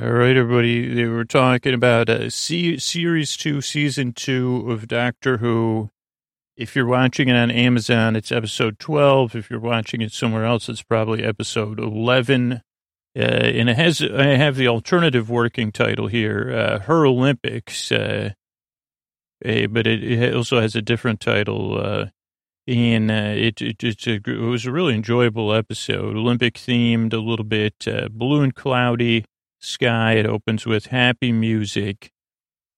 All right, everybody. They were talking about uh, series two, season two of Doctor Who. If you're watching it on Amazon, it's episode 12. If you're watching it somewhere else, it's probably episode 11. Uh, and it has, I have the alternative working title here, uh, Her Olympics. Uh, but it, it also has a different title. Uh, and uh, it, it, a, it was a really enjoyable episode, Olympic themed, a little bit uh, blue and cloudy sky. It opens with happy music.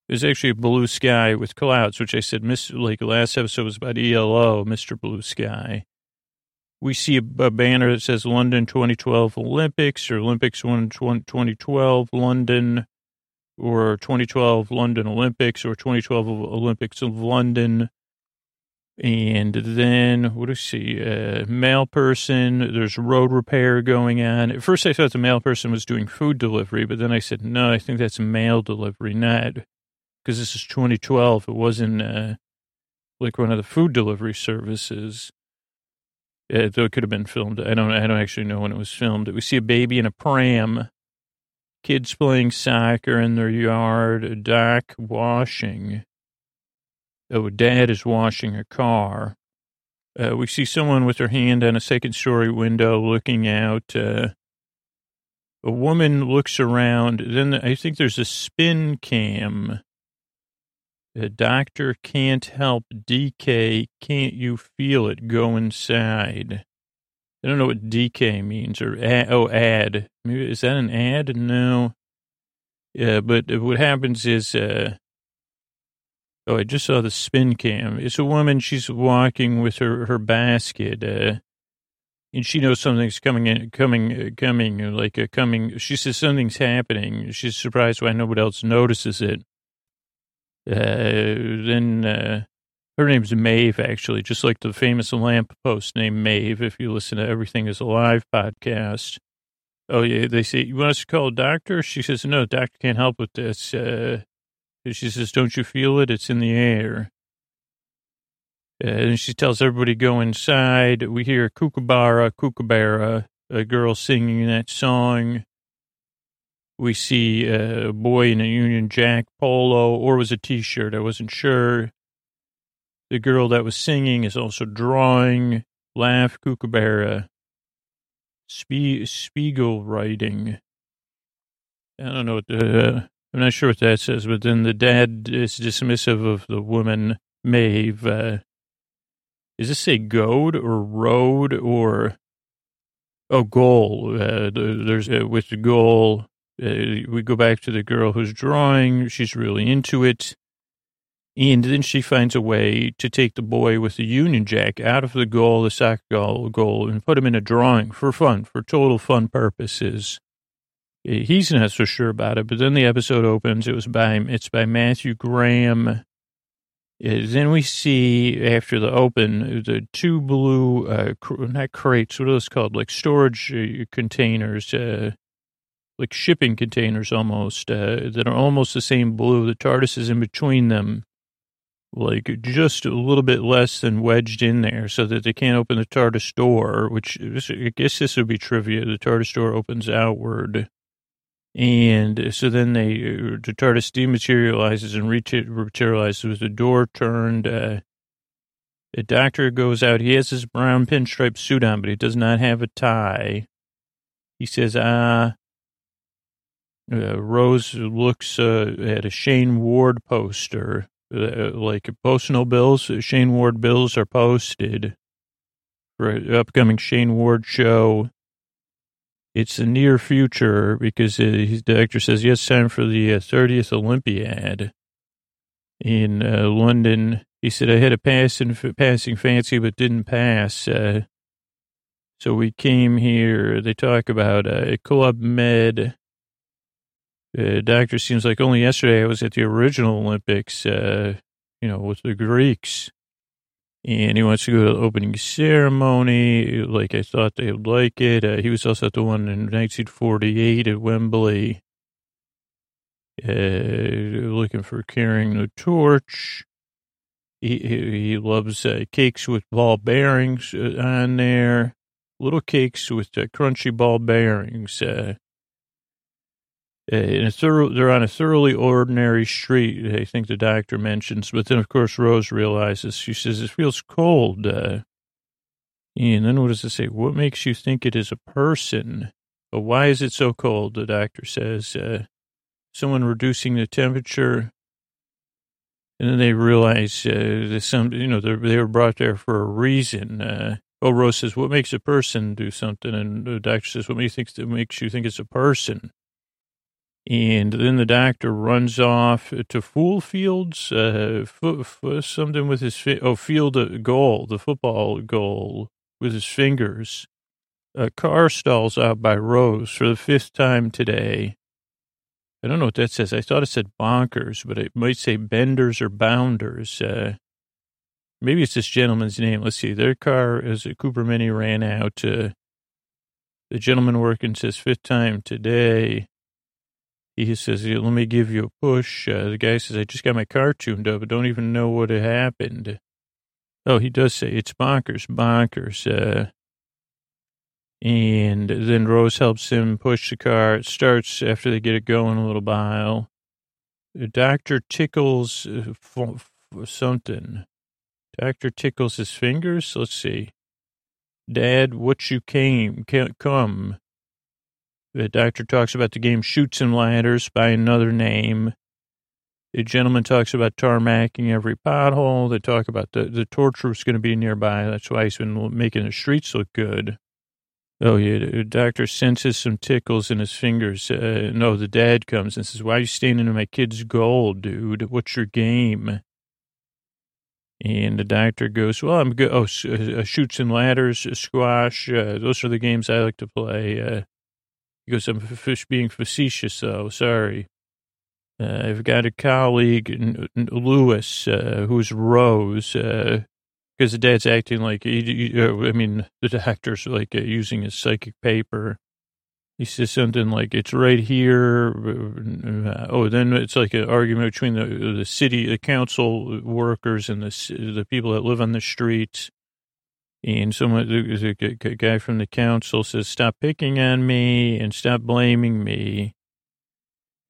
There's actually a blue sky with clouds, which I said, Mr. like last episode was about ELO, Mr. Blue Sky. We see a, a banner that says London 2012 Olympics or Olympics 2012 London or 2012 London Olympics or 2012 Olympics of London. And then, what do we see? Uh, mail person, there's road repair going on. At first, I thought the mail person was doing food delivery, but then I said, no, I think that's mail delivery, not because this is 2012. It wasn't uh, like one of the food delivery services. Uh, though it could have been filmed. I don't. I don't actually know when it was filmed. We see a baby in a pram, kids playing soccer in their yard, a dock washing. Oh, dad is washing a car. Uh, we see someone with her hand on a second story window looking out. Uh, a woman looks around. Then I think there's a spin cam. The doctor can't help DK. Can't you feel it go inside? I don't know what DK means or ad, oh ad. Maybe, is that an ad? No. Yeah, but what happens is uh, Oh, I just saw the spin cam. It's a woman. She's walking with her her basket, uh, and she knows something's coming in, coming, uh, coming, uh, like a coming. She says something's happening. She's surprised why nobody else notices it. Uh, then uh, her name's Maeve, actually, just like the famous lamp post named Maeve. If you listen to Everything Is Alive podcast. Oh yeah, they say you want us to call a doctor. She says no, doctor can't help with this. Uh, she says, Don't you feel it? It's in the air. And she tells everybody go inside. We hear Kookaburra, Kookaburra, a girl singing that song. We see a boy in a Union Jack polo, or was it a T-shirt. I wasn't sure. The girl that was singing is also drawing. Laugh, Kookaburra. Spie- Spiegel writing. I don't know what the I'm not sure what that says, but then the dad is dismissive of the woman, Maeve. Uh, does this say goad or road or, oh, goal? Uh, there's, uh, with the goal, uh, we go back to the girl who's drawing. She's really into it. And then she finds a way to take the boy with the Union Jack out of the goal, the soccer goal, goal, and put him in a drawing for fun, for total fun purposes. He's not so sure about it, but then the episode opens. It was by it's by Matthew Graham. then we see after the open the two blue uh, not crates. What are those called? Like storage uh, containers, uh, like shipping containers almost uh, that are almost the same blue. The TARDIS is in between them, like just a little bit less than wedged in there, so that they can't open the TARDIS door. Which I guess this would be trivia. The TARDIS door opens outward and so then they, the TARDIS dematerializes and rematerializes with the door turned. Uh, the doctor goes out. He has his brown pinstripe suit on, but he does not have a tie. He says, ah, uh, Rose looks uh, at a Shayne Ward poster, uh, like postal bills. Shayne Ward bills are posted for upcoming Shayne Ward show. It's the near future because uh, his director says, yes, time for the uh, 30th Olympiad in uh, London. He said, I had a passing, passing fancy, but didn't pass. Uh, so we came here. They talk about uh, Club Med. Uh, doctor seems like only yesterday I was at the original Olympics, you know, with the Greeks and he wants to go to the opening ceremony. Like I thought they would like it. Uh, he was also at the one in 1948 at Wembley, uh, looking for carrying the torch. He he, he loves uh, cakes with ball bearings uh, on there, little cakes with uh, crunchy ball bearings. Uh, uh, in a thorough, they're on a thoroughly ordinary street, I think the doctor mentions. But then, of course, Rose realizes, she says, it feels cold. Uh, and then what does it say? What makes you think it is a person? But why is it so cold? The doctor says, uh, someone reducing the temperature. And then they realize uh, that some, you know, they were brought there for a reason. Uh, oh, Rose says, "What makes a person do something?" And the doctor says, "What makes you think, makes you think it's a person?" And then the doctor runs off to Fool Fields, uh, f- f- something with his, fi- oh, field goal, the football goal with his fingers. A car stalls out by Rose for the fifth time today. I don't know what that says. I thought it said bonkers, but it might say benders or bounders. Uh, maybe it's this gentleman's name. Let's see. Their car, as Cooper Mini ran out, uh, the gentleman working says fifth time today. He says, let me give you a push. Uh, the guy says, I just got my car tuned up. I don't even know what had happened. Oh, he does say it's bonkers, bonkers. Uh, and then Rose helps him push the car. It starts after they get it going a little while. The doctor tickles uh, something. Doctor tickles his fingers. Let's see. Dad, what you came, come. The doctor talks about the game Chutes and Ladders by another name. The gentleman talks about tarmacking every pothole. They talk about the, the torture is going to be nearby. That's why he's been making the streets look good. Oh, yeah. The doctor senses some tickles in his fingers. Uh, no, the dad comes and says, Why are you standing in my kid's goal, dude? What's your game? And the doctor goes, Well, I'm good. Oh, uh, Chutes and Ladders, squash. Uh, those are the games I like to play. Uh, goes, I'm fish being facetious, though. Sorry. Uh, I've got a colleague, Lewis, uh, who's Rose, because uh, the dad's acting like, he, he, uh, I mean, the doctor's like uh, using his psychic paper. He says something like, it's right here. Uh, oh, then it's like an argument between the, the city, the council workers and the, the people that live on the streets. And someone, the guy from the council says, stop picking on me and stop blaming me.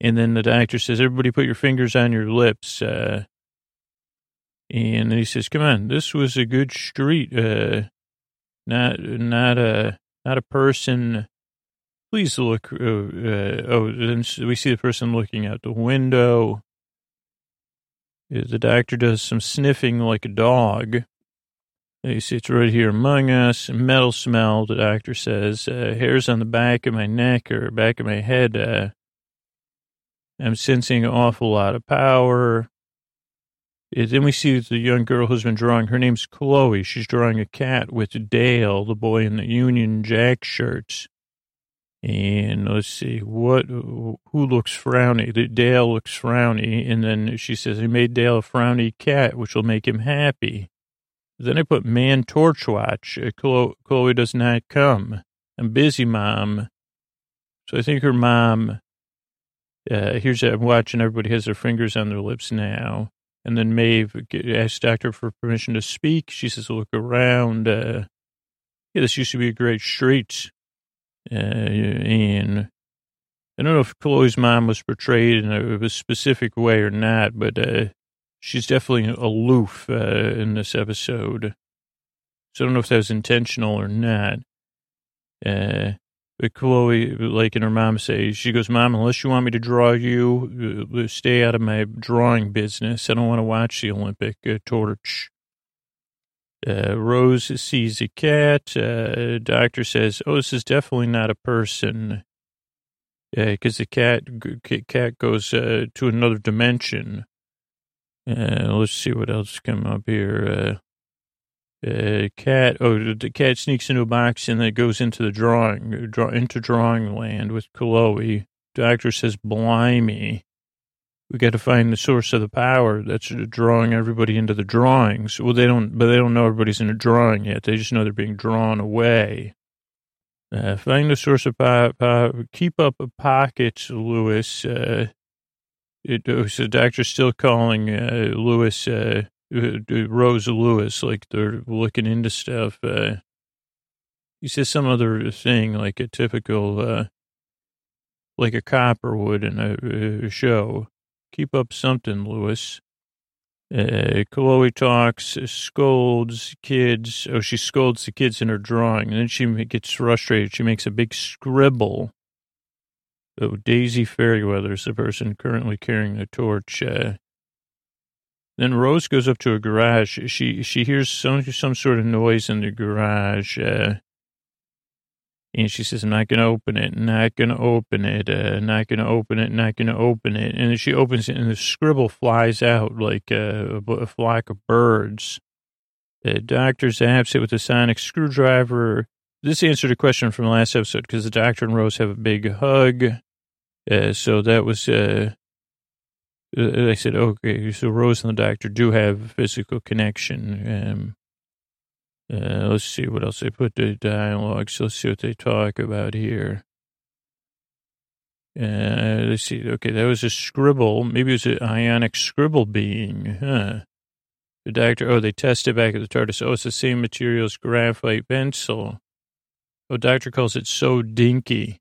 And then the doctor says, everybody put your fingers on your lips. Uh, and he says, come on, this was a good street. Uh, not, not a, not a person. Please look. Uh, uh, oh, then we see the person looking out the window. The doctor does some sniffing like a dog. He sits right here among us. Metal smell, the doctor says. Uh, hairs on the back of my neck or back of my head. Uh, I'm sensing an awful lot of power. then we see the young girl who's been drawing. Her name's Chloe. She's drawing a cat with Dale, the boy in the Union Jack shirts. And let's see, what, who looks frowny? Dale looks frowny. And then she says, I made Dale a frowny cat, which will make him happy. Then I put man torch watch. Uh, Chloe, does not come. I'm busy, mom. So I think her mom, uh, here's, I'm watching everybody has their fingers on their lips now. And then Maeve asks doctor for permission to speak. She says, look around. Uh, yeah, this used to be a great street. Uh, and I don't know if Chloe's mom was portrayed in a, a specific way or not, but uh, she's definitely aloof uh, in this episode. So I don't know if that was intentional or not. Uh, but Chloe, like in her mom says, she goes, Mom, unless you want me to draw you, uh, stay out of my drawing business. I don't want to watch the Olympic uh, torch. Uh, Rose sees a cat. Uh, doctor says, "Oh, this is definitely not a person, because uh, the cat cat goes uh, to another dimension." Uh, let's see what else come up here. Uh, uh, cat. Oh, the cat sneaks into a box and then goes into the drawing, draw into drawing land with Chloe. Doctor says, "Blimey, we got to find the source of the power that's drawing everybody into the drawings." Well, they don't, but they don't know everybody's in a drawing yet. They just know they're being drawn away. Uh, find the source of power. Keep up pockets, Lewis. Uh, it, was the doctor's still calling uh, Lewis, uh, uh, Rose Lewis, like they're looking into stuff. Uh, he says some other thing, like a typical, uh, like a copper would in a, a show. Keep up something, Lewis. Uh, Chloe talks, scolds kids. Oh, she scolds the kids in her drawing. And then she gets frustrated. She makes a big scribble. Oh, Daisy Fairweather is the person currently carrying the torch. Uh, then Rose goes up to a garage. She she hears some some sort of noise in the garage. Uh, and she says, I'm not to open it, not to open it, uh, not to open it, not to open it. And then she opens it and the scribble flies out like uh, a, a flock of birds. The doctor zaps it with a sonic screwdriver. This answered a question from last episode because the doctor and Rose have a big hug. Uh, so that was, uh, uh I said, okay, so Rose and the doctor do have a physical connection. Um, uh, let's see what else they put the dialogue. So let's see what they talk about here. Uh, let's see. Okay, that was a scribble. Maybe it was an ionic scribble being. Huh. The doctor, oh, they tested back at the TARDIS. Oh, it's the same material as graphite pencil. Oh, doctor calls it so dinky.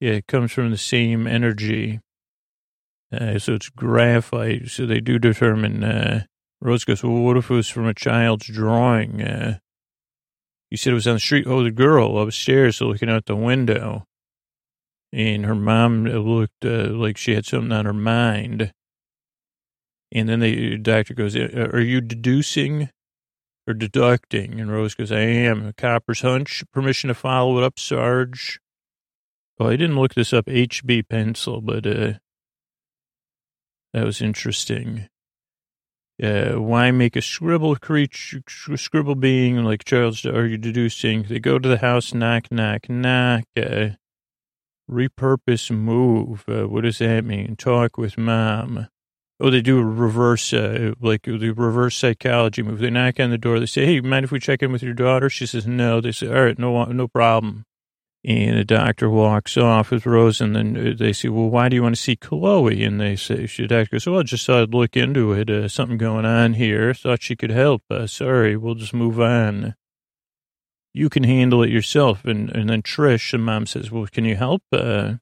Yeah, it comes from the same energy. Uh, so it's graphite. So they do determine uh, Rose goes, well, what if it was from a child's drawing? Uh, you said it was on the street. Oh, the girl upstairs looking out the window. And her mom looked uh, like she had something on her mind. And then the doctor goes, uh, are you deducing or deducting? And Rose goes, I am. Copper's hunch. Permission to follow it up, Sarge. Well, I didn't look this up, HB pencil, but uh, that was interesting. Uh, why make a scribble creature, scribble being like Charles? Are you deducing? They go to the house, knock, knock, knock. Uh, repurpose, move. Uh, what does that mean? Talk with mom. Oh, they do a reverse, uh, like the reverse psychology move. They knock on the door. They say, "Hey, mind if we check in with your daughter?" She says, "No." They say, "All right, no, no problem." And the doctor walks off with Rose, and then they say, well, why do you want to see Chloe? And they say, "She." doctor goes, well, just thought I'd look into it. Uh, something going on here. Thought she could help. Uh, sorry, we'll just move on. You can handle it yourself. And, and then Trish, and mom says, well, can you help? Uh,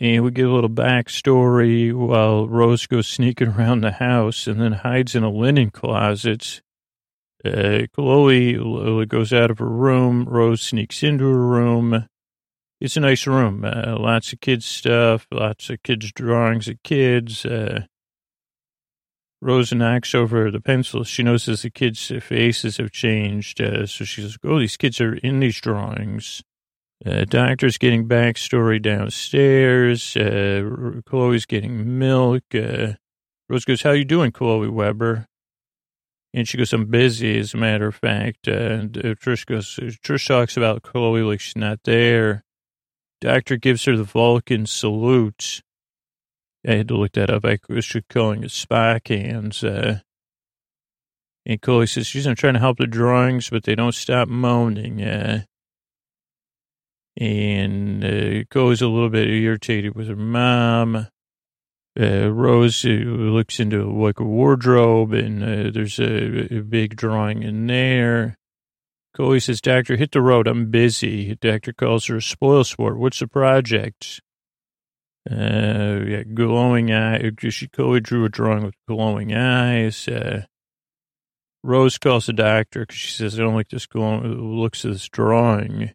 and we get a little backstory while Rose goes sneaking around the house and then hides in a linen closet uh, Chloe goes out of her room. Rose sneaks into her room. It's a nice room. Uh, lots of kids' stuff, lots of kids' drawings of kids. Uh, Rose knocks over the pencils. She notices the kids' faces have changed. Uh, so she says, Oh, these kids are in these drawings. Uh, doctor's getting backstory downstairs. Uh, Chloe's getting milk. Uh, Rose goes, How you doing, Chloe Webber? And she goes, I'm busy, as a matter of fact. And Trish goes, Trish talks about Chloe like she's not there. Doctor gives her the Vulcan salute. I had to look that up. I was calling it Spock hands. Uh, and Chloe says she's not trying to help the drawings, but they don't stop moaning. Uh, and uh, Chloe's a little bit irritated with her mom uh, Rose uh, looks into like a wardrobe, and uh, there's a, a, big drawing in there. Chloe says, "Doctor, hit the road. I'm busy." Doctor calls her a spoil sport. What's the project? Uh, yeah, glowing eye. She Chloe drew a drawing with glowing eyes. Uh, Rose calls the doctor because she says, "I don't like this glowing looks of this drawing."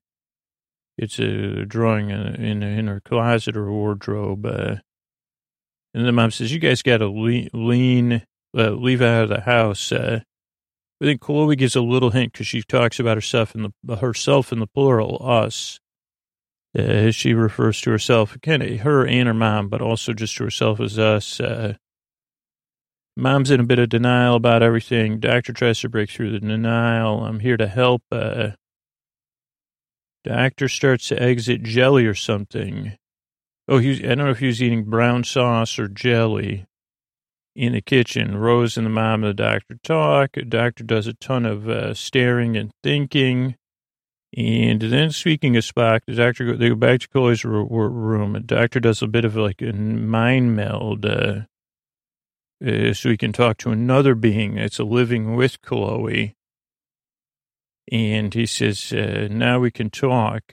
It's a drawing in in, in her closet or wardrobe. Uh, and the mom says, you guys got to lean, lean uh, leave out of the house. Uh, I think Chloe gives a little hint because she talks about herself in the herself in the plural, us. Uh, she refers to herself again, her and her mom, but also just to herself as us. Uh, mom's in a bit of denial about everything. Doctor tries to break through the denial. I'm here to help. Uh, doctor starts to exit jelly or something. Oh, he was, I don't know if he was eating brown sauce or jelly in the kitchen. Rose and the mom and the doctor talk. The doctor does a ton of uh, staring and thinking. And then, speaking of Spock, the doctor they go back to Chloe's room. The doctor does a bit of like a mind meld, uh, uh, so he can talk to another being that's a living with Chloe. And he says, uh, "Now we can talk."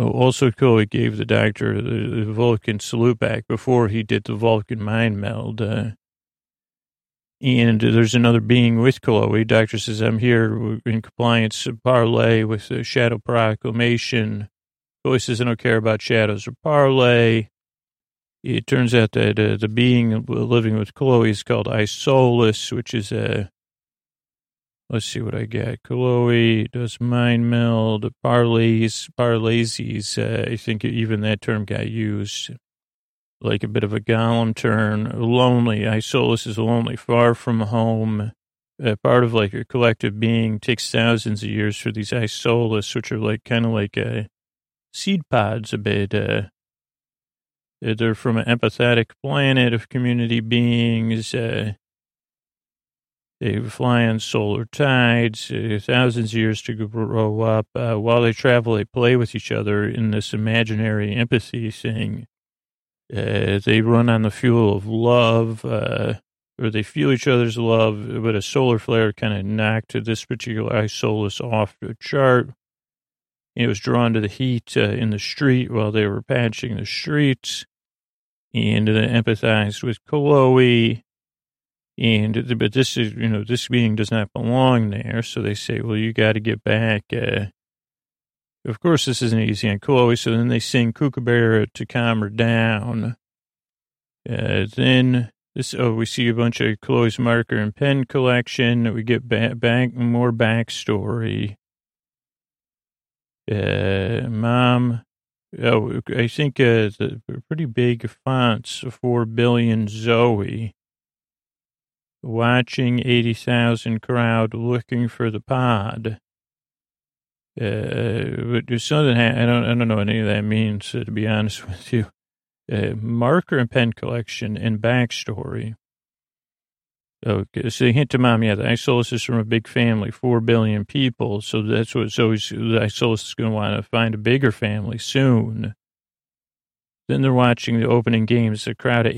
Also, Chloe gave the doctor the, the Vulcan salute back before he did the Vulcan mind meld. Uh, and there's another being with Chloe. Doctor says, I'm here in compliance parley with the shadow proclamation. Chloe says, I don't care about shadows or parley. It turns out that uh, the being living with Chloe is called Isolus, which is a Let's see what I get. Chloe does mind meld, parlays, parlaysies. Uh, I think even that term got used. Like a bit of a Gollum turn. Lonely. Isolus is lonely, far from home. Uh, part of like a collective being takes thousands of years for these Isolus, which are like kind of like uh, seed pods a bit. Uh, they're from an empathetic planet of community beings. Uh, they fly on solar tides, uh, thousands of years to grow up. Uh, while they travel, they play with each other in this imaginary empathy thing. Uh, they run on the fuel of love, uh, or they feel each other's love, but a solar flare kind of knocked this particular Isolus off the chart. It was drawn to the heat uh, in the street while they were patching the streets. And they empathized with Chloe and, but this is, you know, this being does not belong there. So they say, well, you got to get back. Uh, of course, this isn't easy on Chloe. So then they sing Kookaburra to calm her down. Uh, then this, oh, we see a bunch of Chloe's marker and pen collection. That we get back, back more backstory. Uh, mom, oh, I think uh, the pretty big fonts, four billion Zoe watching 80,000 crowd looking for the pod. Uh, but something, I don't, I don't know what any of that means, to be honest with you. Uh, marker and pen collection and backstory. Okay, so hint to mom, yeah, the Isolus is from a big family, four billion people. So that's what, so he's, the Isolus is going to want to find a bigger family soon. Then they're watching the opening games, a crowd of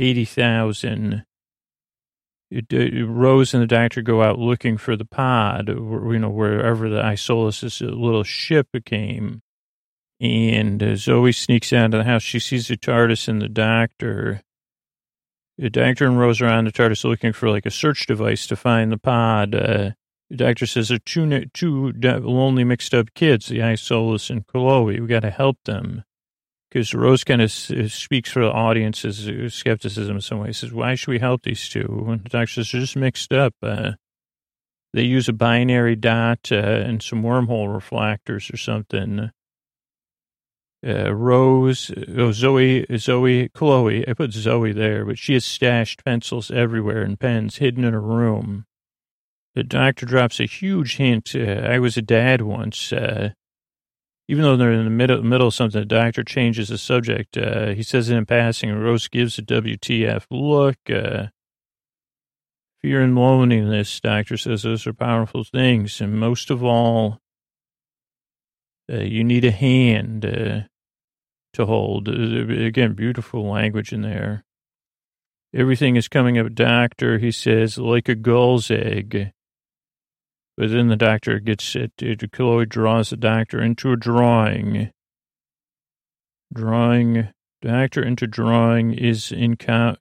80,000 Rose and the doctor go out looking for the pod, you know, wherever the Isolus' little ship came. And uh, Zoe sneaks out of the house. She sees the TARDIS and the doctor. The doctor and Rose are on the TARDIS looking for like a search device to find the pod. Uh, the doctor says they're two, two lonely, mixed up kids, the Isolus and Chloe. We got to help them because Rose kind of speaks for the audience's uh, skepticism in some ways. Says, why should we help these two? And the doctor says, they're just mixed up. Uh, they use a binary dot uh, and some wormhole reflectors or something. Uh, Rose, oh, Zoe, Zoe, Chloe, I put Zoe there, but she has stashed pencils everywhere and pens hidden in her room. The doctor drops a huge hint. Uh, I was a dad once. Even though they're in the middle, middle of something, the doctor changes the subject. Uh, he says it in passing, Rose gives a WTF look. Uh, fear and loneliness, doctor says those are powerful things. And most of all, uh, you need a hand uh, to hold. Uh, again, beautiful language in there. Everything is coming up, doctor, he says, like a gull's egg. But then the doctor gets it. Chloe draws the doctor into a drawing. Drawing, doctor into drawing is in,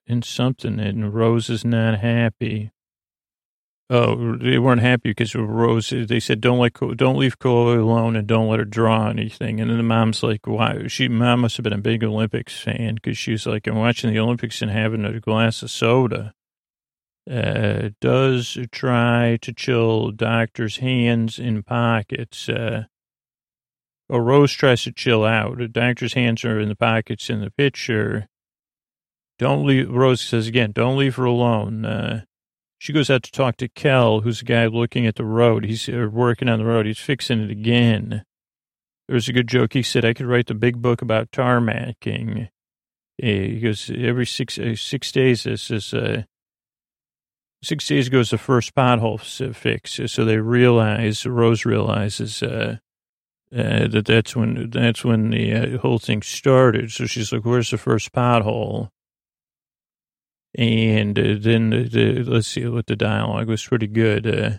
in something, and Rose is not happy. Oh, they weren't happy because Rose. They said, "Don't let, don't leave Chloe alone, and don't let her draw anything." And then the mom's like, "Why?" She mom must have been a big Olympics fan because she's like, "I'm watching the Olympics and having a glass of soda." Uh, does try to chill doctor's hands in pockets. Uh, or Rose tries to chill out. Doctor's hands are in the pockets in the picture. Don't leave, Rose says again, don't leave her alone. Uh, she goes out to talk to Kel, who's a guy looking at the road. He's uh, working on the road. He's fixing it again. There's a good joke. He said, I could write the big book about tarmacking. He goes, every six, uh, six days, this is, uh, six days ago is the first pothole fix. So they realize, Rose realizes, uh, uh, that that's when, that's when the uh, whole thing started. So she's like, where's the first pothole? And uh, then the, the, let's see what the dialogue was pretty good. Uh,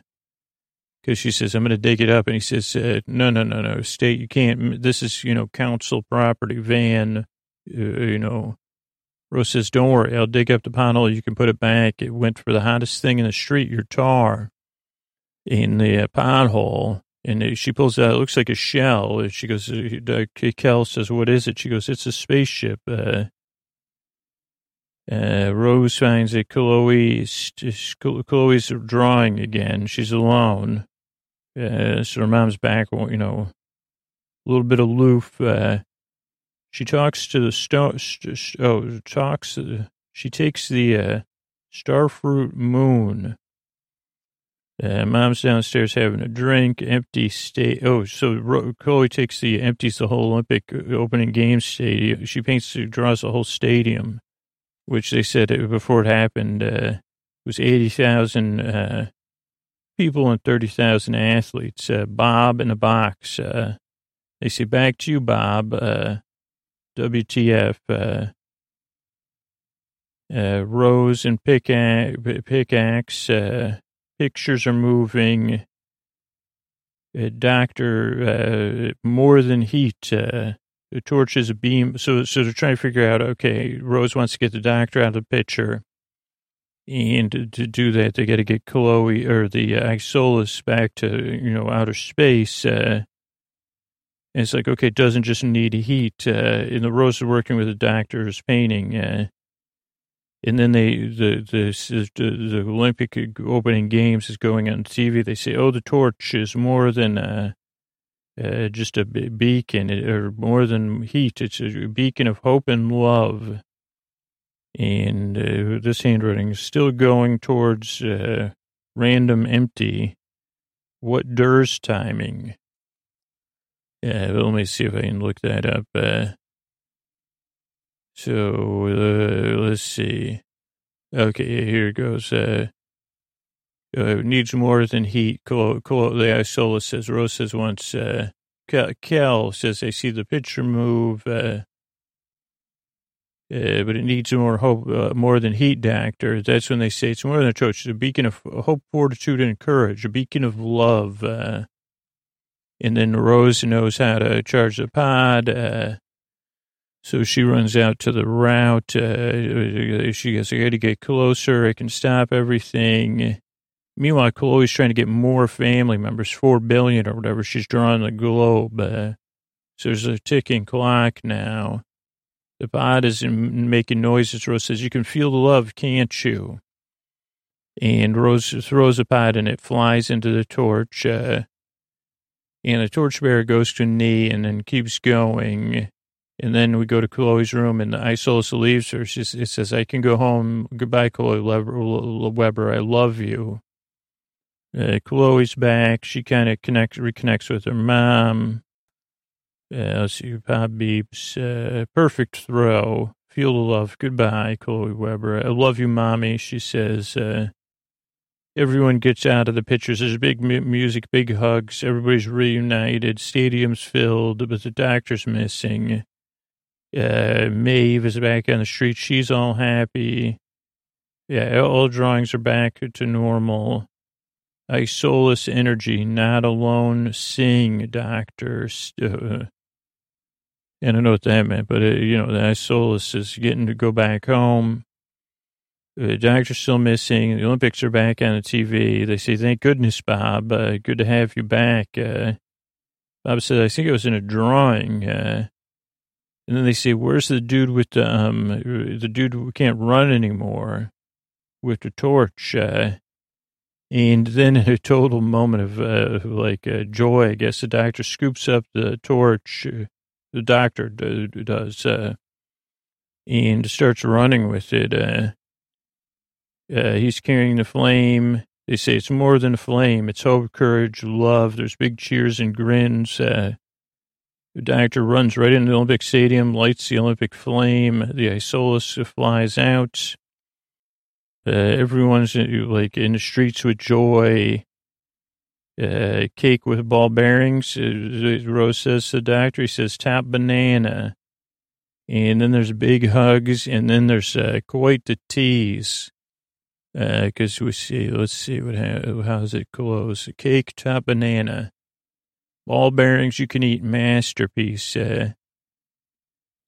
because she says, I'm going to dig it up. And he says, uh, no, no, no, no, state, you can't. This is, you know, council property, van, uh, you know. Rose says, don't worry, I'll dig up the pothole. You can put it back. It went for the hottest thing in the street, your tar in the uh, pothole. And she pulls out, it looks like a shell. And she goes, uh, Kel says, what is it? She goes, it's a spaceship. Uh, uh, Rose finds that Chloe, Chloe's drawing again. She's alone. Uh, so her mom's back, you know, a little bit aloof. Uh, she talks to the star, st- oh, talks, uh, she takes the uh, starfruit moon. Uh, mom's downstairs having a drink, empty state. Oh, so Ro- Chloe takes the, empties the whole Olympic uh, opening game stadium. She paints, draws the whole stadium, which they said before it happened, uh, was 80,000, uh, people and 30,000 athletes. Uh, Bob in a box. Uh, they say, back to you, Bob. WTF. Uh, uh, Rose and pickaxe, pickaxe uh, pictures are moving. Uh, doctor, uh, more than heat. Uh, the torch is a beam. So, so they're trying to figure out, okay, Rose wants to get the doctor out of the picture. And to, to do that, they got to get Chloe or the uh, Isolus back to, you know, outer space. Uh, and it's like, okay, it doesn't just need heat. Uh, and the Rose is working with the doctor's painting. Uh, and then they, the, the, the, Olympic opening games is going on TV. They say, oh, the torch is more than uh, uh, just a beacon or more than heat. It's a beacon of hope and love. And uh, this handwriting is still going towards uh, random empty. What Dur's timing? Yeah, let me see if I can look that up. Uh, so uh, let's see. Okay, here it goes. Uh, uh, needs more than heat. Col- the Isola says. Rose says once. Uh, Kel says I see the picture move. Uh, uh, but it needs more hope, uh, more than heat, doctor. That's when they say it's more than a torch. It's a beacon of hope, fortitude, and courage. A beacon of love. Uh, and then Rose knows how to charge the pod. Uh, so she runs out to the route. Uh, she goes, I got to get closer. I can stop everything. Meanwhile, Chloe's trying to get more family members, four billion or whatever. She's drawing the globe. Uh, so there's a ticking clock now. The pod is making noises. Rose says, You can feel the love, can't you? And Rose throws a pod and it flies into the torch. Uh, and the torchbearer goes to a knee and then keeps going. And then we go to Chloe's room and Isolus leaves her. She it says, I can go home. Goodbye, Chloe Webber. I love you. Uh, Chloe's back. She kind of connects, reconnects with her mom. Uh, let's see, pop beeps. Uh, perfect throw. Feel the love. Goodbye, Chloe Webber. I love you, mommy. She says, uh, everyone gets out of the pictures. There's big music, big hugs. Everybody's reunited. Stadium's filled, but the doctor's missing. Uh, Maeve is back on the street. She's all happy. Yeah, all drawings are back to normal. I Isolus energy, not alone. Sing, doctor. Uh, I don't know what that meant, but, uh, you know, the Isolus is getting to go back home. The doctor's still missing. The Olympics are back on the TV. They say, thank goodness, Bob. Uh, good to have you back. Uh, Bob said, I think it was in a drawing. Uh, and then they say, "Where's the dude with the um the dude who can't run anymore with the torch?" Uh, and then in a total moment of uh, like uh, joy, I guess the doctor scoops up the torch. The doctor does, and starts running with it. Uh, he's carrying the flame. They say it's more than a flame. It's hope, courage, love. There's big cheers and grins. The doctor runs right into the Olympic Stadium, lights the Olympic flame. The Isolus flies out. Uh, everyone's uh, like in the streets with joy. Uh, cake with ball bearings. Uh, Rose says to the doctor, he says, top banana. And then there's big hugs, and then there's uh, quite the tease. Because uh, we see, let's see what how, how's it close? Cake top banana, ball bearings you can eat, masterpiece. Uh,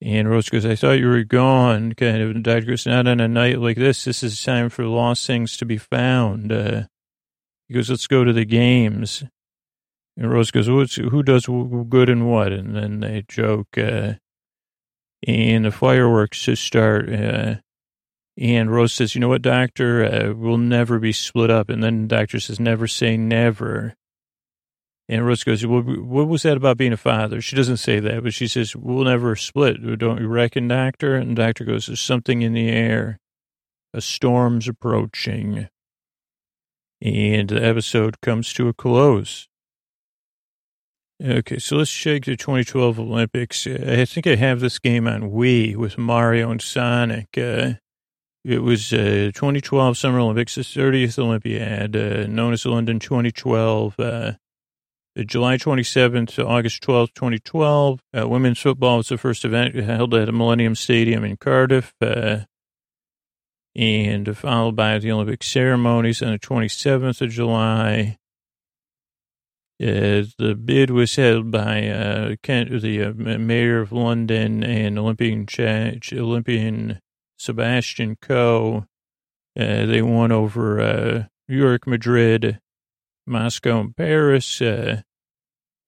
and Rose goes, I thought you were gone. Kind of. And Dad goes, not on a night like this. This is time for lost things to be found. Uh, he goes, let's go to the games. And Rose goes, who does good and what? And then they joke. Uh, and the fireworks to start. Uh, and Rose says, you know what, doctor, uh, we'll never be split up. And then the doctor says, never say never. And Rose goes, well, what was that about being a father? She doesn't say that, but she says, we'll never split. Don't you reckon, doctor? And the doctor goes, there's something in the air. A storm's approaching. And the episode comes to a close. Okay, so let's check the 2012 Olympics. I think I have this game on Wii with Mario and Sonic. Uh, it was uh, 2012 Summer Olympics, the 30th Olympiad, uh, known as London 2012. Uh, July 27th to August 12th, 2012. Uh, women's football was the first event held at the Millennium Stadium in Cardiff, uh, and followed by the Olympic ceremonies on the 27th of July. Uh, the bid was held by uh, Kent, the uh, mayor of London and Olympian Olympian Sebastian Coe. Uh, they won over uh, New York, Madrid, Moscow, and Paris. Uh,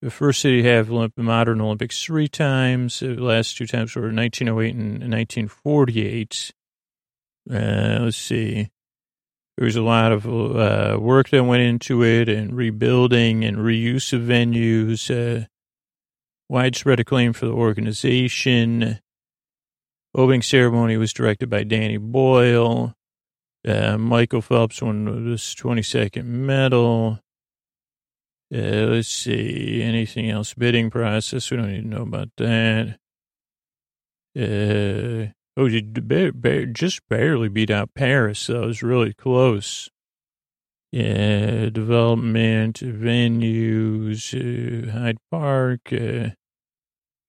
the first city to have Olymp- modern Olympics three times. The last two times were 1908 and 1948. let's see. There was a lot of uh, work that went into it and rebuilding and reuse of venues, uh, widespread acclaim for the organization. Opening ceremony was directed by Danny Boyle. Uh, Michael Phelps won this 22nd medal. Uh, let's see, anything else? Bidding process, we don't need to know about that. Uh, Oh, just barely beat out Paris. That was really close. Yeah, development, venues, uh, Hyde Park.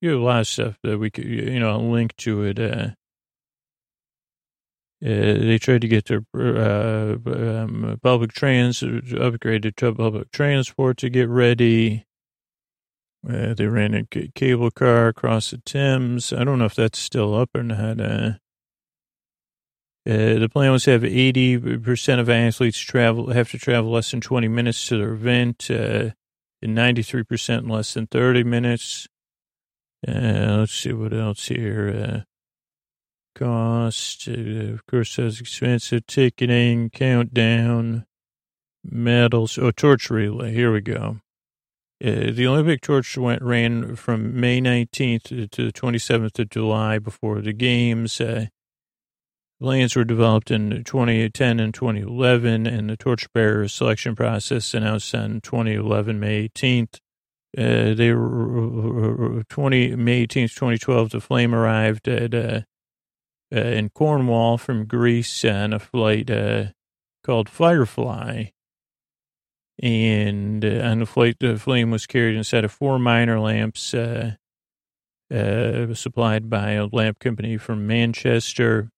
You have a lot of stuff that we could, you know, link to it. Uh, uh, they tried to get their uh, um, public trans upgraded to public transport to get ready. Uh, they ran a c- cable car across the Thames. I don't know if that's still up or not. Uh, uh, the plan was to have 80% of athletes travel have to travel less than 20 minutes to their event, uh, and 93% in less than 30 minutes. Uh, let's see what else here. Uh, cost, uh, of course, has expensive ticketing, countdown, medals. Oh, torch relay. Here we go. Uh, the Olympic torch went, ran from May 19th to the 27th of July before the games. Uh, plans were developed in 2010 and 2011, and the torchbearer selection process announced on 2011, May 18th. Uh, they were 20 May 18th, 2012. The flame arrived at uh, uh, in Cornwall from Greece on a flight uh, called Firefly and uh, on the flight, the flame was carried inside of four miner lamps uh, uh, supplied by a lamp company from Manchester.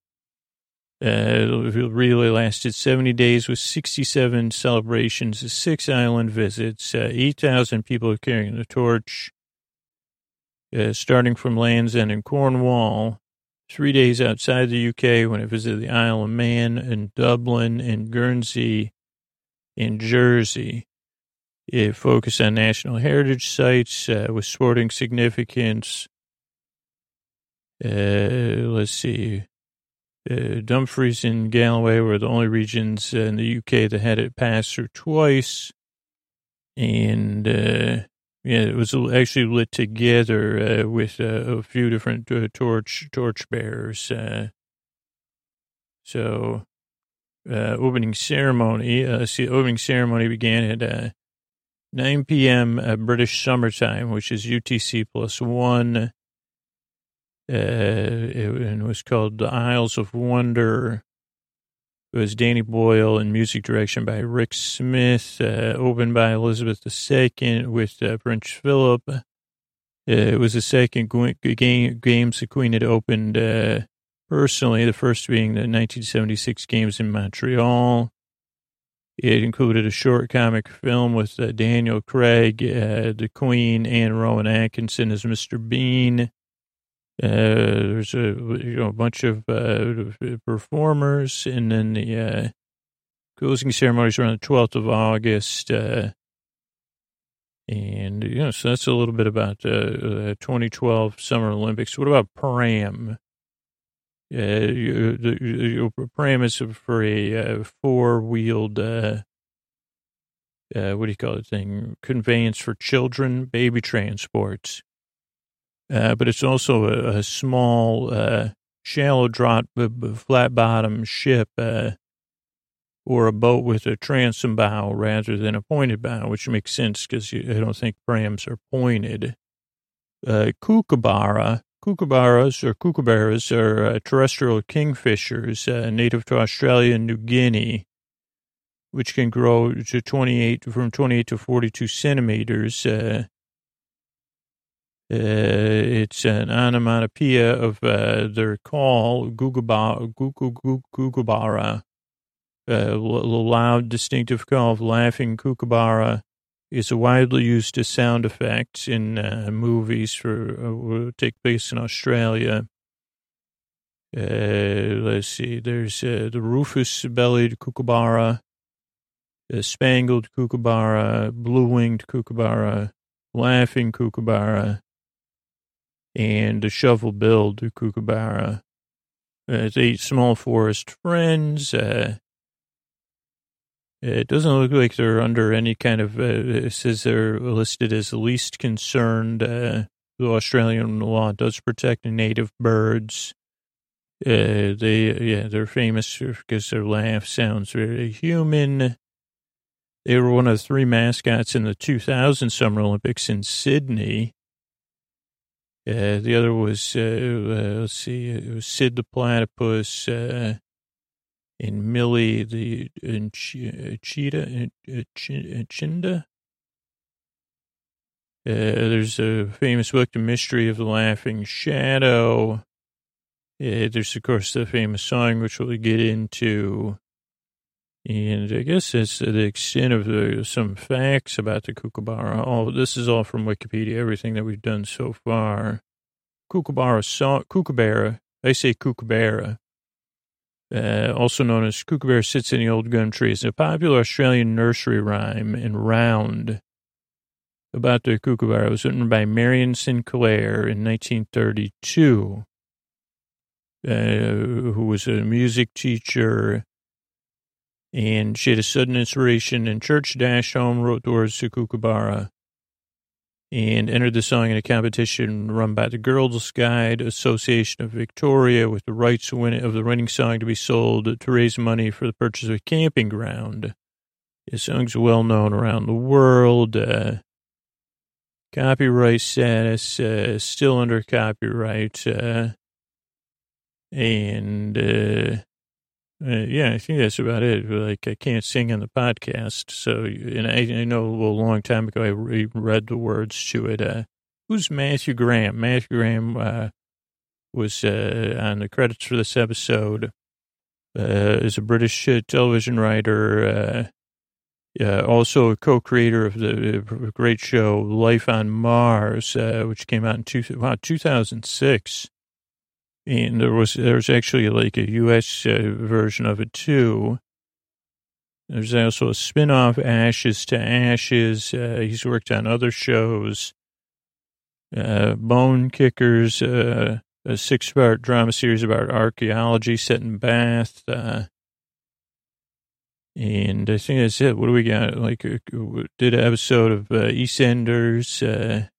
Uh, it really lasted 70 days with 67 celebrations, six island visits, uh, 8,000 people carrying the torch, uh, starting from Land's End in Cornwall, three days outside the UK when it visited the Isle of Man and Dublin and Guernsey, in Jersey. It focused on national heritage sites uh, with sporting significance. Uh, let's see. Uh, Dumfries and Galloway were the only regions in the UK that had it passed through twice. And, uh, yeah, it was actually lit together uh, with uh, a few different uh, torch torch bearers. Uh, so opening ceremony. Uh, see, opening ceremony began at uh, 9 p.m. British summertime, which is UTC plus one. Uh, it, was called the Isles of Wonder. It was Danny Boyle and music direction by Rick Smith, uh, opened by Elizabeth II with uh, Prince Philip. Uh, it was the second game, games the Queen had opened personally, the first being the 1976 games in Montreal. It included a short comic film with uh, Daniel Craig, uh, the Queen, and Rowan Atkinson as Mr. Bean. Uh, there's a you know bunch of uh, performers, and then the uh, closing ceremonies around the 12th of August. Uh, and you know, so that's a little bit about the 2012 Summer Olympics. What about Pram? Uh, you, the, pram is for a uh, four-wheeled, uh, uh, what do you call it thing? Conveyance for children, baby transports. Uh, but it's also a, a small, uh, shallow draught, flat bottom ship, uh, or a boat with a transom bow rather than a pointed bow, which makes sense because I don't think prams are pointed. Uh, kookaburra Kookaburras or kookaburras are uh, terrestrial kingfishers native to Australia and New Guinea, which can grow to 28 from 28 to 42 centimeters. Uh it's an onomatopoeia of uh, their call, Googabara, a loud, distinctive call of laughing kookaburra is widely used as sound effects in uh, movies for uh, take place in Australia. Uh, let's see. There's uh, the rufous-bellied kookaburra, the spangled kookaburra, blue-winged kookaburra, laughing kookaburra, and the shovel-billed kookaburra. Uh, they small forest friends. Uh, it doesn't look like they're under any kind of, uh, it says they're listed as least concerned. Uh, the Australian law does protect native birds. Uh, they, yeah, they're famous because their laugh sounds very human. They were one of three mascots in the 2000 Summer Olympics in Sydney. Uh, the other was, uh, uh, let's see, it was Syd the Platypus, uh, in Millie the cheetah and Chinda. Uh, there's a famous book, The Mystery of the Laughing Shadow. Uh, there's, of course, the famous song, which we'll get into. And I guess that's the extent of the, some facts about the kookaburra. Oh, this is all from Wikipedia, everything that we've done so far. Kookaburra, song, kookaburra, I say kookaburra, uh, also known as Kookaburra Sits in the Old Gum Tree, It's a popular Australian nursery rhyme and round about the kookaburra. It was written by Marion Sinclair in 1932, uh, who was a music teacher. And she had a sudden inspiration and church dashed home, wrote the words to Kookaburra and entered the song in a competition run by the Girls Guide Association of Victoria with the rights of the winning song to be sold to raise money for the purchase of a camping ground. The song's well known around the world. Uh, copyright status, uh, still under copyright. Uh, and uh, yeah, I think that's about it. Like, I can't sing on the podcast. So, and I, I know a long time ago I re- read the words to it. Uh, who's Matthew Graham? Matthew Graham uh, was uh, on the credits for this episode. Uh, is a British uh, television writer, also a co-creator of the great show Life on Mars, which came out in two, wow, 2006 and there was there's actually like a U.S. Uh, version of it too. There's also a spin-off, Ashes to Ashes. Uh, he's worked on other shows. Uh, Bonekickers, uh, a six-part drama series about archaeology set in Bath. Uh, and I think that's it. What do we got? Like, uh, did an episode of EastEnders.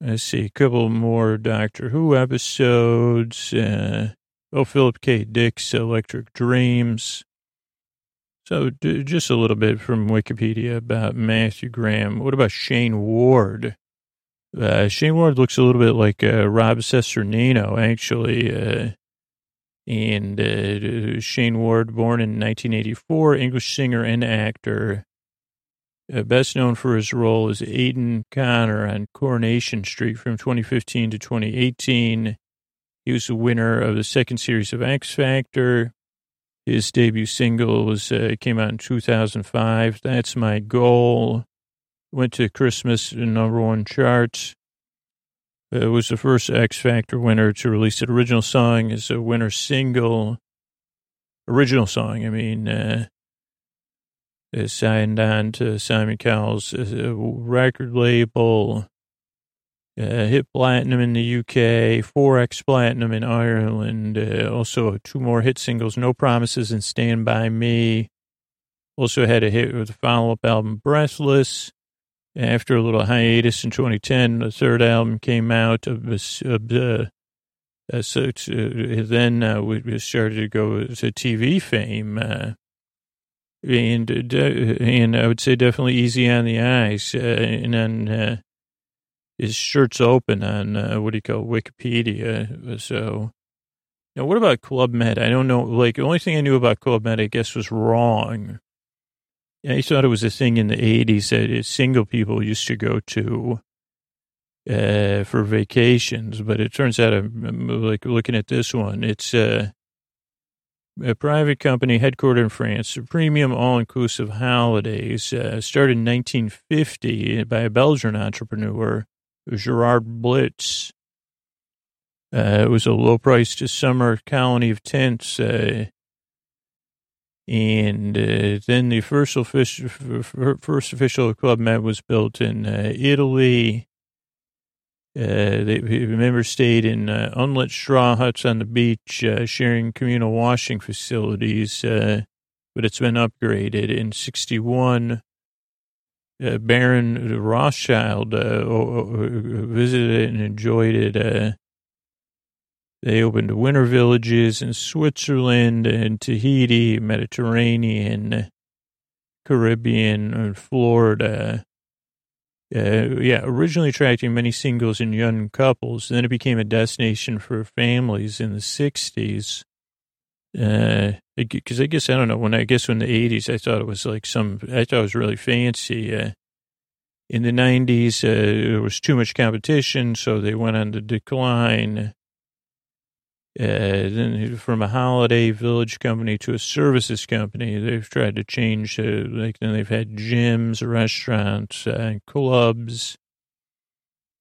Let's see, a couple more Doctor Who episodes. Uh, oh, Philip K. Dick's Electric Dreams. So, d- just a little bit from Wikipedia about Matthew Graham. What about Shayne Ward? Uh, Shayne Ward looks a little bit like uh, Rob Cesternino, actually. Uh, and uh, Shayne Ward, born in 1984, English singer and actor. Uh, best known for his role as Aidan Connor on Coronation Street from 2015 to 2018. He was the winner of the second series of X Factor. His debut single was uh, came out in 2005. That's my goal. Went to Christmas in number one charts. It was the first X Factor winner to release an original song as a winner single. Original song, I mean, uh, signed on to Simon Cowell's uh, record label. Uh, hit platinum in the UK, 4x platinum in Ireland. Uh, also, two more hit singles, No Promises and Stand By Me. Also had a hit with the follow up album, Breathless. After a little hiatus in 2010, the third album came out of. Uh, uh, so uh, then uh, we started to go to TV fame. Uh, and and I would say definitely easy on the eyes. Uh, and then uh, his shirt's open on uh, what do you call Wikipedia. So now, what about Club Med? I don't know. Like the only thing I knew about Club Med, I guess, was wrong. I thought it was a thing in the '80s that single people used to go to uh, for vacations, but it turns out I'm, like looking at this one. It's uh, a private company headquartered in France, premium all-inclusive holidays, uh, started in 1950 by a Belgian entrepreneur Gerard Blitz. Uh, it was a low priced summer colony of tents. Uh, and uh, then the first official, first official Club Med was built in uh, Italy. Uh, the members stayed in uh, unlit straw huts on the beach, sharing communal washing facilities, but it's been upgraded. In 61, uh, Baron Rothschild uh, visited it and enjoyed it. Uh, they opened winter villages in Switzerland and Tahiti, Mediterranean, Caribbean, and Florida. Uh, yeah, originally attracting many singles and young couples. Then it became a destination for families in the 60s. Uh, because I guess I don't know when I guess in the eighties I thought it was like some I thought it was really fancy. Uh, in the nineties, uh, there was too much competition, so they went on the decline. Uh, then from a holiday village company to a services company, they've tried to change. Uh, like then they've had gyms, restaurants, uh, clubs.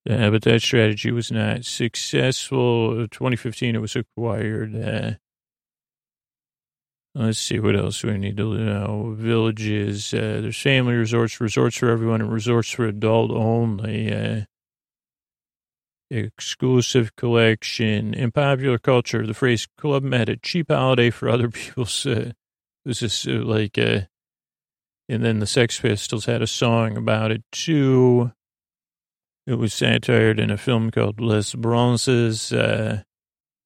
Uh, but that strategy was not successful. 2015, it was acquired. Uh, Let's see what else we need to know. Villages, uh, there's family resorts, resorts for everyone, and resorts for adult only. Uh, exclusive collection. In popular culture, the phrase Club Med, a cheap holiday for other people's. Uh, this is uh, like, uh, and then the Sex Pistols had a song about it too. It was satired in a film called Les Bronzes, uh,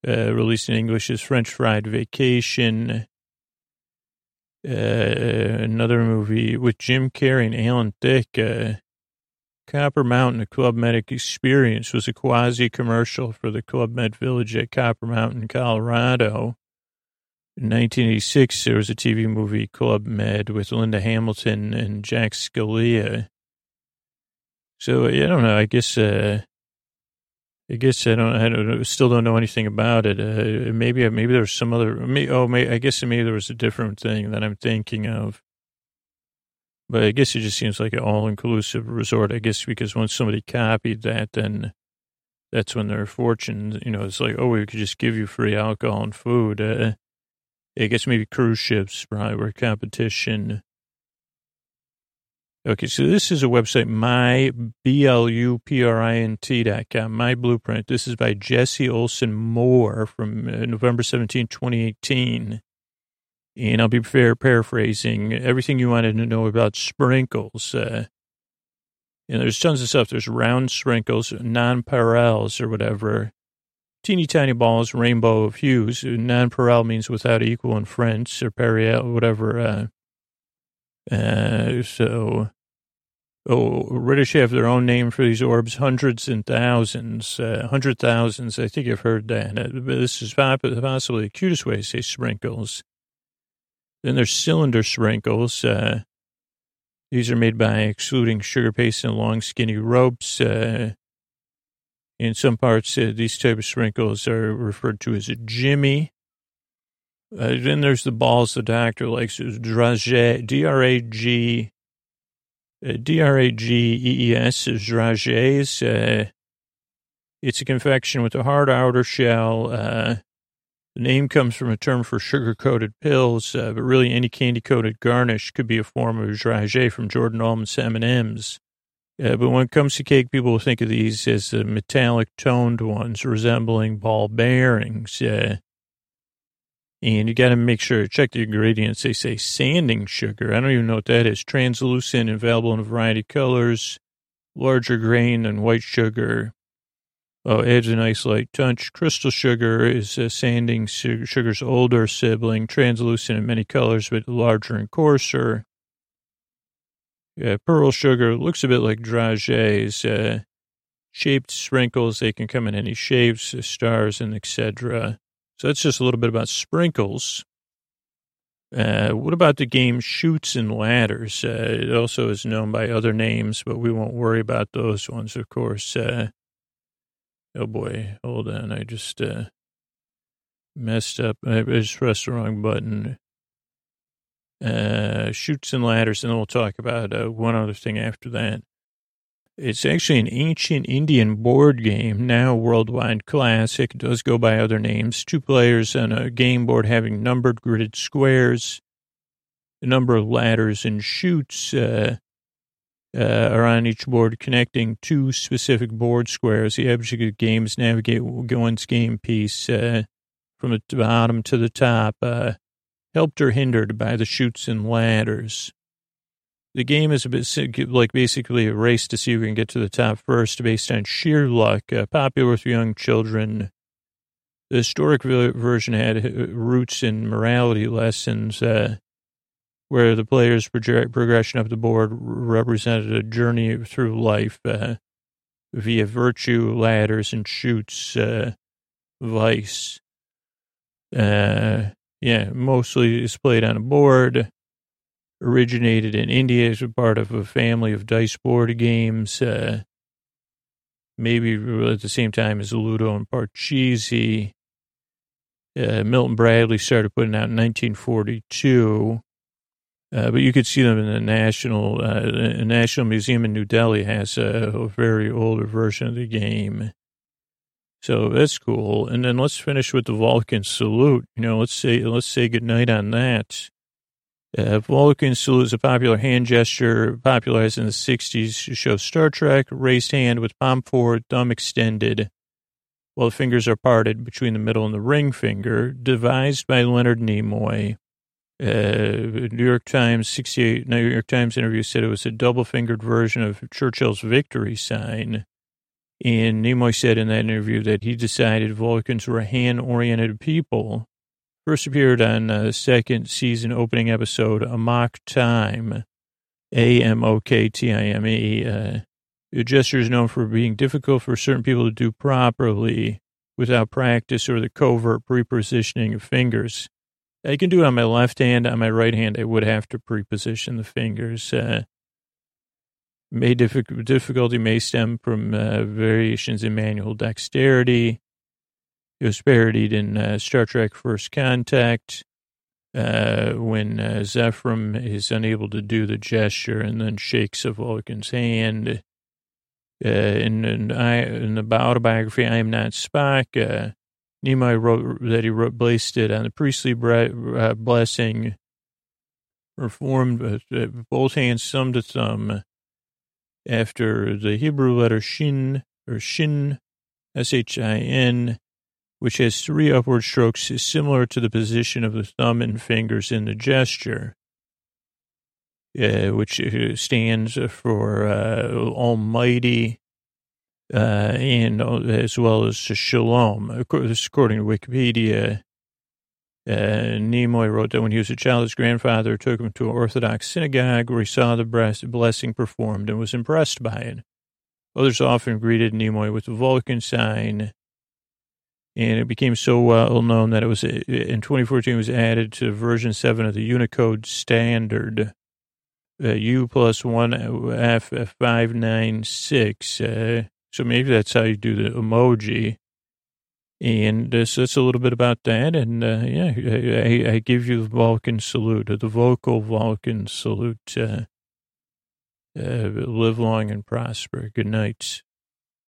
uh, released in English as French Fried Vacation. Uh, another movie with Jim Carrey and Alan Thicke, uh, Copper Mountain, a Club Medic experience, was a quasi commercial for the Club Med Village at Copper Mountain, Colorado. In 1986, there was a TV movie, Club Med, with Linda Hamilton and Jack Scalia. So, I don't know, I guess, uh, I guess I don't, I don't, still don't know anything about it. Uh, maybe, maybe there's some other, may, oh, I guess maybe there was a different thing that I'm thinking of. But I guess it just seems like an all-inclusive resort. I guess because once somebody copied that, then that's when their fortune, you know, it's like, oh, we could just give you free alcohol and food. Uh, I guess maybe cruise ships probably were competition. Okay, so this is a website, my, B-L-U-P-R-I-N-T dot com, My Blueprint. This is by Jessie Oleson Moore from uh, November 17, 2018. And I'll be fair paraphrasing everything you wanted to know about sprinkles. Uh, and there's tons of stuff. There's round sprinkles, nonpareils or whatever, teeny tiny balls, rainbow of hues. Nonpareil means without equal in French or pareil, whatever. Uh, uh, so, oh, British have their own name for these orbs, hundreds and thousands, uh, hundred thousands. I think I've heard that. This is possibly the cutest way to say sprinkles. Then there's cylinder sprinkles. Uh, these are made by excluding sugar paste and long, skinny ropes. Uh, In some parts, uh, these type of sprinkles are referred to as a Jimmy. Uh, then there's the balls the doctor likes, dragee, D-R-A-G, uh, D-R-A-G-E-E-S, dragees. Uh, it's a confection with a hard outer shell. The name comes from a term for sugar-coated pills, uh, but really any candy-coated garnish could be a form of dragee from Jordan Almond's M&M's. Uh, but when it comes to cake, people think of these as the metallic toned ones resembling ball bearings. Uh, and you got to make sure, to check the ingredients. They say sanding sugar. I don't even know what that is. Translucent, available in a variety of colors, larger grain than white sugar. Oh, adds a nice light touch. Crystal sugar is a sanding sugar's older sibling, translucent in many colors, but larger and coarser. Pearl sugar looks a bit like dragees. Uh, shaped sprinkles, they can come in any shapes, stars, and etc. So that's just a little bit about sprinkles. Uh, what about the game Chutes and Ladders? Uh, it also is known by other names, but we won't worry about those ones, of course. Uh, oh boy, hold on. I just uh, messed up. I just pressed the wrong button. Uh, Chutes and Ladders, and then we'll talk about uh, one other thing after that. It's actually an ancient Indian board game, now worldwide classic. It does go by other names. Two players on a game board having numbered gridded squares. A number of ladders and chutes. uh, uh, are on each board, connecting two specific board squares. The object of the game is navigate one's game piece uh, from the bottom to the top, uh, helped or hindered by the chutes and ladders. The game is a bit like basically a race to see who can get to the top first based on sheer luck, uh, popular with young children. The historic version had uh, roots in morality lessons, uh, where the player's progression up the board represented a journey through life uh, via virtue, ladders, and chutes, uh, vice. Uh, yeah, mostly is played on a board originated in India as a part of a family of dice board games. Uh, maybe at the same time as Ludo and Parcheesi. Uh, Milton Bradley started putting out in 1942. Uh, but you could see them in the National uh, National Museum in New Delhi has a, a, very older version of the game. So that's cool. And then let's finish with the Vulcan salute. You know, let's say let's say goodnight on that. Uh, Vulcan salute is a popular hand gesture popularized in the 60s to show Star Trek, raised hand with palm forward, thumb extended, while the fingers are parted between the middle and the ring finger, devised by Leonard Nimoy. Uh, New York Times 68 New York Times interview said it was a double fingered version of Churchill's victory sign. And Nimoy said in that interview that he decided Vulcans were a hand oriented people First appeared on the uh, second season opening episode, Amok Time, A M O K T I M E. Uh, the gesture is known for being difficult for certain people to do properly without practice or the covert prepositioning of fingers. I can do it on my left hand. On my right hand, I would have to preposition the fingers. Uh, may difficulty may stem from uh, variations in manual dexterity, it was parodied in uh, Star Trek First Contact uh, when uh, Zefram is unable to do the gesture and then shakes a Vulcan's hand. Uh, in, in, I, in the autobiography, I Am Not Spock, Nimoy wrote that he wrote, placed it on the priestly uh, blessing, performed uh, both hands thumb to thumb after the Hebrew letter Shin, or Shin, S-H-I-N, which has three upward strokes similar to the position of the thumb and fingers in the gesture, uh, which uh, stands for uh, Almighty uh, and uh, as well as Shalom. According to Wikipedia, uh, Nimoy wrote that when he was a child, his grandfather took him to an Orthodox synagogue where he saw the blessing performed and was impressed by it. Others often greeted Nimoy with the Vulcan sign and it became so well known that it was in 2014 it was added to version 7 of the unicode standard uh, u plus 1 f 596 uh, So maybe that's how you do the emoji. And uh, so that's a little bit about that. And uh, yeah, I, I, give you the Vulcan salute, the vocal Vulcan salute. Uh, uh, live long and prosper. Good night.